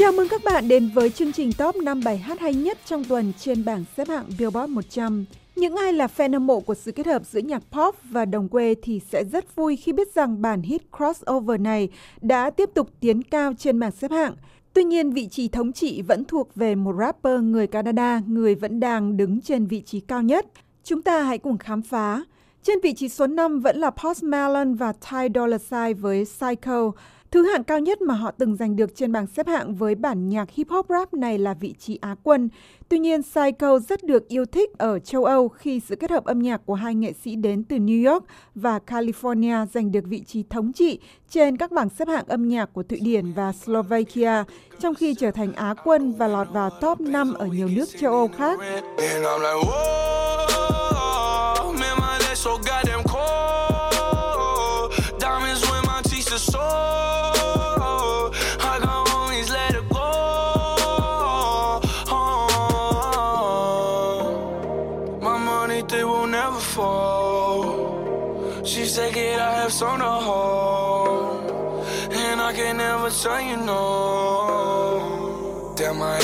Chào mừng các bạn đến với chương trình top 5 bài hát hay nhất trong tuần trên bảng xếp hạng Billboard 100. Những ai là fan hâm mộ của sự kết hợp giữa nhạc pop và đồng quê thì sẽ rất vui khi biết rằng bản hit crossover này đã tiếp tục tiến cao trên bảng xếp hạng. Tuy nhiên, vị trí thống trị vẫn thuộc về một rapper người Canada, người vẫn đang đứng trên vị trí cao nhất. Chúng ta hãy cùng khám phá. Trên vị trí số 5 vẫn là Post Malone và Ty Dolla Sign với Psycho. Thứ hạng cao nhất mà họ từng giành được trên bảng xếp hạng với bản nhạc hip hop rap này là vị trí Á quân. Tuy nhiên, Psycho rất được yêu thích ở châu Âu khi sự kết hợp âm nhạc của hai nghệ sĩ đến từ New York và California giành được vị trí thống trị trên các bảng xếp hạng âm nhạc của Thụy Điển và Slovakia, trong khi trở thành Á quân và lọt vào top 5 ở nhiều nước châu Âu khác. so goddamn cold. Diamonds when my teeth are sore. I got homies, let it go. Uh, my money, they won't ever fall. She said, it, I have some to hold. And I can never tell you no. Damn, I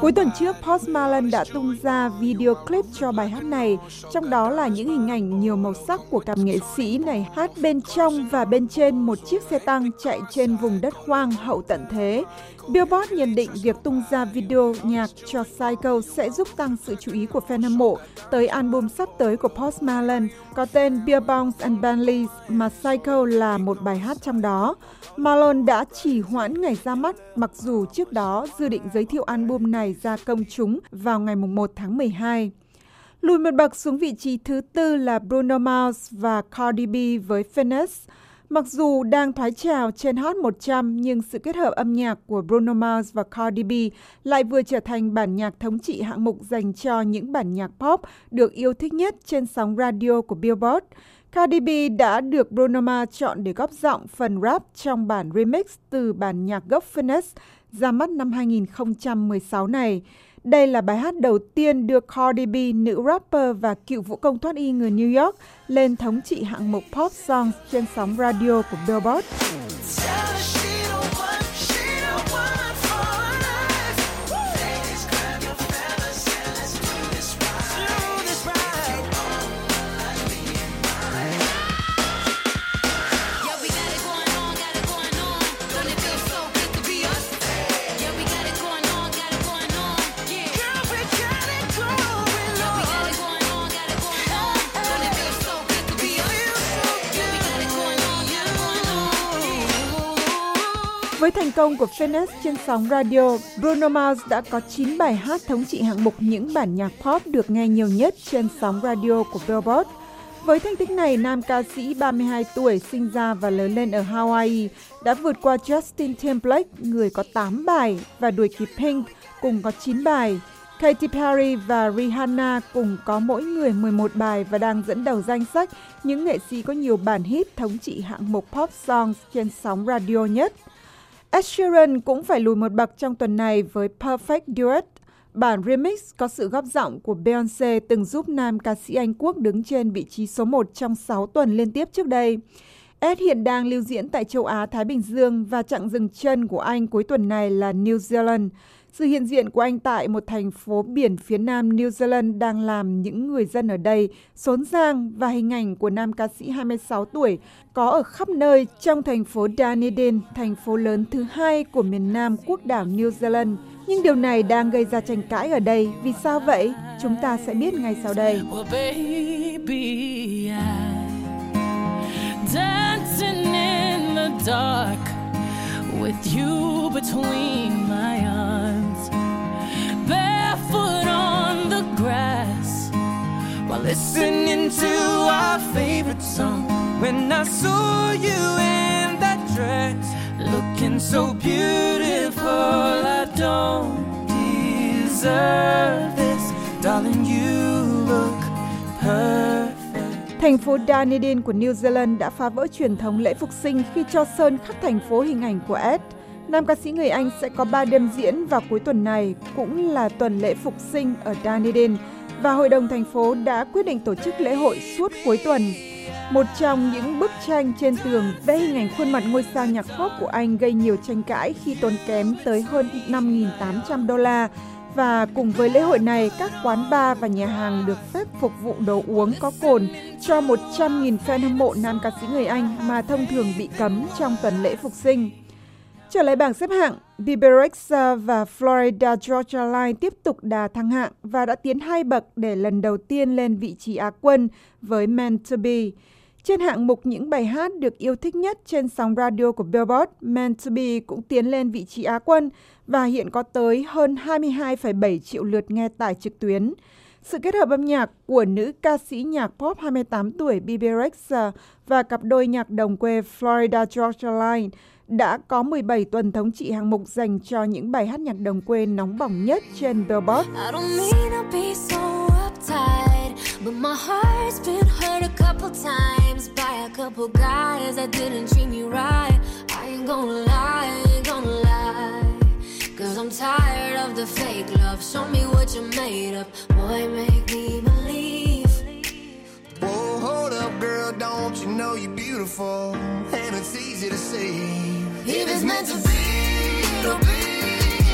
Cuối tuần trước, Post Malone đã tung ra video clip cho bài hát này, trong đó là những hình ảnh nhiều màu sắc của cặp nghệ sĩ này hát bên trong và bên trên một chiếc xe tăng chạy trên vùng đất hoang hậu tận thế. Billboard nhận định việc tung ra video nhạc cho Psycho sẽ giúp tăng sự chú ý của fan hâm mộ tới album sắp tới của Post Malone có tên Beer Bongs and Bentleys mà Psycho là một bài hát trong đó. Malone đã chỉ hoãn ngày ra mắt, mặc dù trước đó dự định giới thiệu album này ra công chúng vào ngày 1 tháng 12. Lùi một bậc xuống vị trí thứ tư là Bruno Mars và Cardi B với Finesse. Mặc dù đang thoái trào trên Hot 100 nhưng sự kết hợp âm nhạc của Bruno Mars và Cardi B lại vừa trở thành bản nhạc thống trị hạng mục dành cho những bản nhạc pop được yêu thích nhất trên sóng radio của Billboard. Cardi B đã được Bruno Mars chọn để góp giọng phần rap trong bản remix từ bản nhạc gốc Finesse ra mắt năm 2016 này. Đây là bài hát đầu tiên đưa Cardi B, nữ rapper và cựu vũ công thoát y người New York, lên thống trị hạng mục pop songs trên sóng radio của Billboard. Với thành công của Finesse trên sóng radio, Bruno Mars đã có 9 bài hát thống trị hạng mục những bản nhạc pop được nghe nhiều nhất trên sóng radio của Billboard. Với thành tích này, nam ca sĩ 32 tuổi sinh ra và lớn lên ở Hawaii đã vượt qua Justin Timberlake, người có 8 bài, và đuổi kịp Pink, cùng có 9 bài. Katy Perry và Rihanna cùng có mỗi người 11 bài và đang dẫn đầu danh sách những nghệ sĩ có nhiều bản hit thống trị hạng mục pop songs trên sóng radio nhất. Ed Sheeran cũng phải lùi một bậc trong tuần này với Perfect Duet. Bản remix có sự góp giọng của Beyoncé từng giúp nam ca sĩ Anh Quốc đứng trên vị trí số 1 trong 6 tuần liên tiếp trước đây. Ed hiện đang lưu diễn tại châu Á Thái Bình Dương và chặng dừng chân của anh cuối tuần này là New Zealand. Sự hiện diện của anh tại một thành phố biển phía nam New Zealand đang làm những người dân ở đây xốn sang và hình ảnh của nam ca sĩ 26 tuổi có ở khắp nơi trong thành phố Dunedin, thành phố lớn thứ hai của miền nam quốc đảo New Zealand. Nhưng điều này đang gây ra tranh cãi ở đây. Vì sao vậy? Chúng ta sẽ biết ngay sau đây. Well, baby, dancing in the dark with you between listening to our favorite song. When I saw you in that dress, looking so beautiful, I don't deserve this, darling. You look perfect. Thành phố Dunedin của New Zealand đã phá vỡ truyền thống lễ phục sinh khi cho sơn khắp thành phố hình ảnh của Ed. Nam ca sĩ người Anh sẽ có 3 đêm diễn vào cuối tuần này, cũng là tuần lễ phục sinh ở Dunedin, và Hội đồng thành phố đã quyết định tổ chức lễ hội suốt cuối tuần. Một trong những bức tranh trên tường vẽ hình ảnh khuôn mặt ngôi sao nhạc pop của Anh gây nhiều tranh cãi khi tốn kém tới hơn 5.800 đô la và cùng với lễ hội này, các quán bar và nhà hàng được phép phục vụ đồ uống có cồn cho 100.000 fan hâm mộ nam ca sĩ người Anh mà thông thường bị cấm trong tuần lễ phục sinh. Trở lại bảng xếp hạng, Bieber và Florida Georgia Line tiếp tục đà thăng hạng và đã tiến hai bậc để lần đầu tiên lên vị trí Á quân với Man to Be. Trên hạng mục những bài hát được yêu thích nhất trên sóng radio của Billboard, Man to Be cũng tiến lên vị trí Á quân và hiện có tới hơn 22,7 triệu lượt nghe tải trực tuyến. Sự kết hợp âm nhạc của nữ ca sĩ nhạc pop 28 tuổi Bibi Rexha và cặp đôi nhạc đồng quê Florida, Georgia Line đã có 17 tuần thống trị hạng mục dành cho những bài hát nhạc đồng quê nóng bỏng nhất trên Billboard. But my heart's been hurt a couple times by a couple guys that didn't treat me right. I I ain't gonna lie. The fake love. Show me what you're made of. Boy, make me believe. Whoa, hold up, girl, don't you know you're beautiful? And it's easy to see. If it's meant to be, it'll be,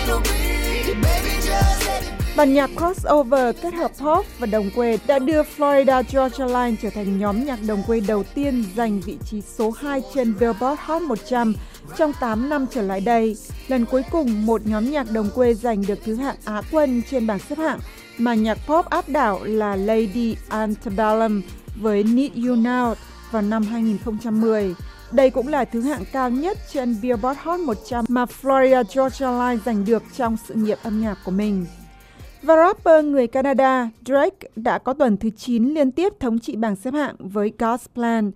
it'll be. Baby, just let it Bản nhạc crossover kết hợp pop và đồng quê đã đưa Florida Georgia Line trở thành nhóm nhạc đồng quê đầu tiên giành vị trí số 2 trên Billboard Hot 100 trong 8 năm trở lại đây. Lần cuối cùng, một nhóm nhạc đồng quê giành được thứ hạng Á quân trên bảng xếp hạng mà nhạc pop áp đảo là Lady Antebellum với Need You Now vào năm 2010. Đây cũng là thứ hạng cao nhất trên Billboard Hot 100 mà Florida Georgia Line giành được trong sự nghiệp âm nhạc của mình. Và rapper người Canada Drake đã có tuần thứ 9 liên tiếp thống trị bảng xếp hạng với God's Plan.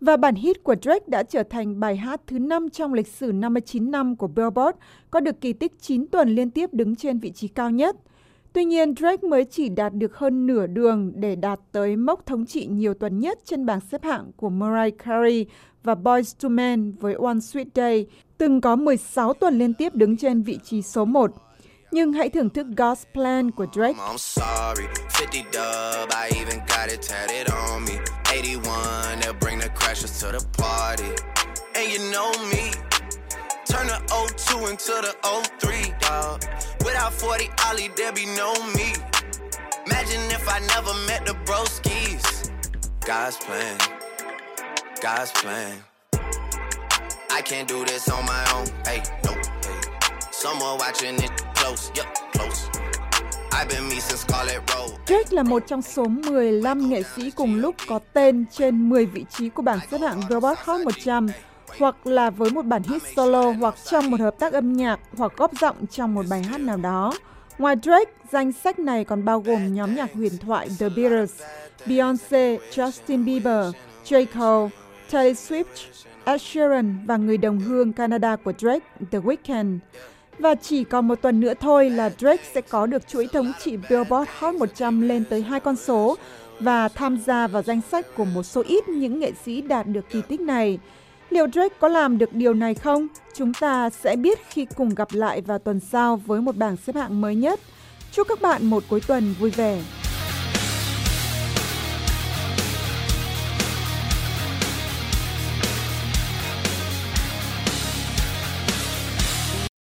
Và bản hit của Drake đã trở thành bài hát thứ 5 trong lịch sử 59 năm của Billboard, có được kỳ tích 9 tuần liên tiếp đứng trên vị trí cao nhất. Tuy nhiên, Drake mới chỉ đạt được hơn nửa đường để đạt tới mốc thống trị nhiều tuần nhất trên bảng xếp hạng của Mariah Carey và Boyz II Men với One Sweet Day, từng có 16 tuần liên tiếp đứng trên vị trí số 1. Nhưng hãy thưởng thức God's Plan của oh, Drake. I'm sorry, 50 dub, I even got it tatted on me. 81, they'll bring the crashers to the party. And you know me, turn the 02 into the 03, dog. Without 40 Ollie, there be no me. Imagine if I never met the broskies. God's plan, God's plan. I can't do this on my own, hey, no, hey. Someone watching it close, yep, close. Drake là một trong số 15 nghệ sĩ cùng lúc có tên trên 10 vị trí của bảng xếp hạng Billboard Hot 100 hoặc là với một bản hit solo hoặc trong một hợp tác âm nhạc hoặc góp giọng trong một bài hát nào đó. Ngoài Drake, danh sách này còn bao gồm nhóm nhạc huyền thoại The Beatles, Beyoncé, Justin Bieber, J. Cole, Taylor Swift, Ed Sheeran và người đồng hương Canada của Drake, The Weeknd. Và chỉ còn một tuần nữa thôi là Drake sẽ có được chuỗi thống trị Billboard Hot 100 lên tới hai con số và tham gia vào danh sách của một số ít những nghệ sĩ đạt được kỳ tích này. Liệu Drake có làm được điều này không? Chúng ta sẽ biết khi cùng gặp lại vào tuần sau với một bảng xếp hạng mới nhất. Chúc các bạn một cuối tuần vui vẻ.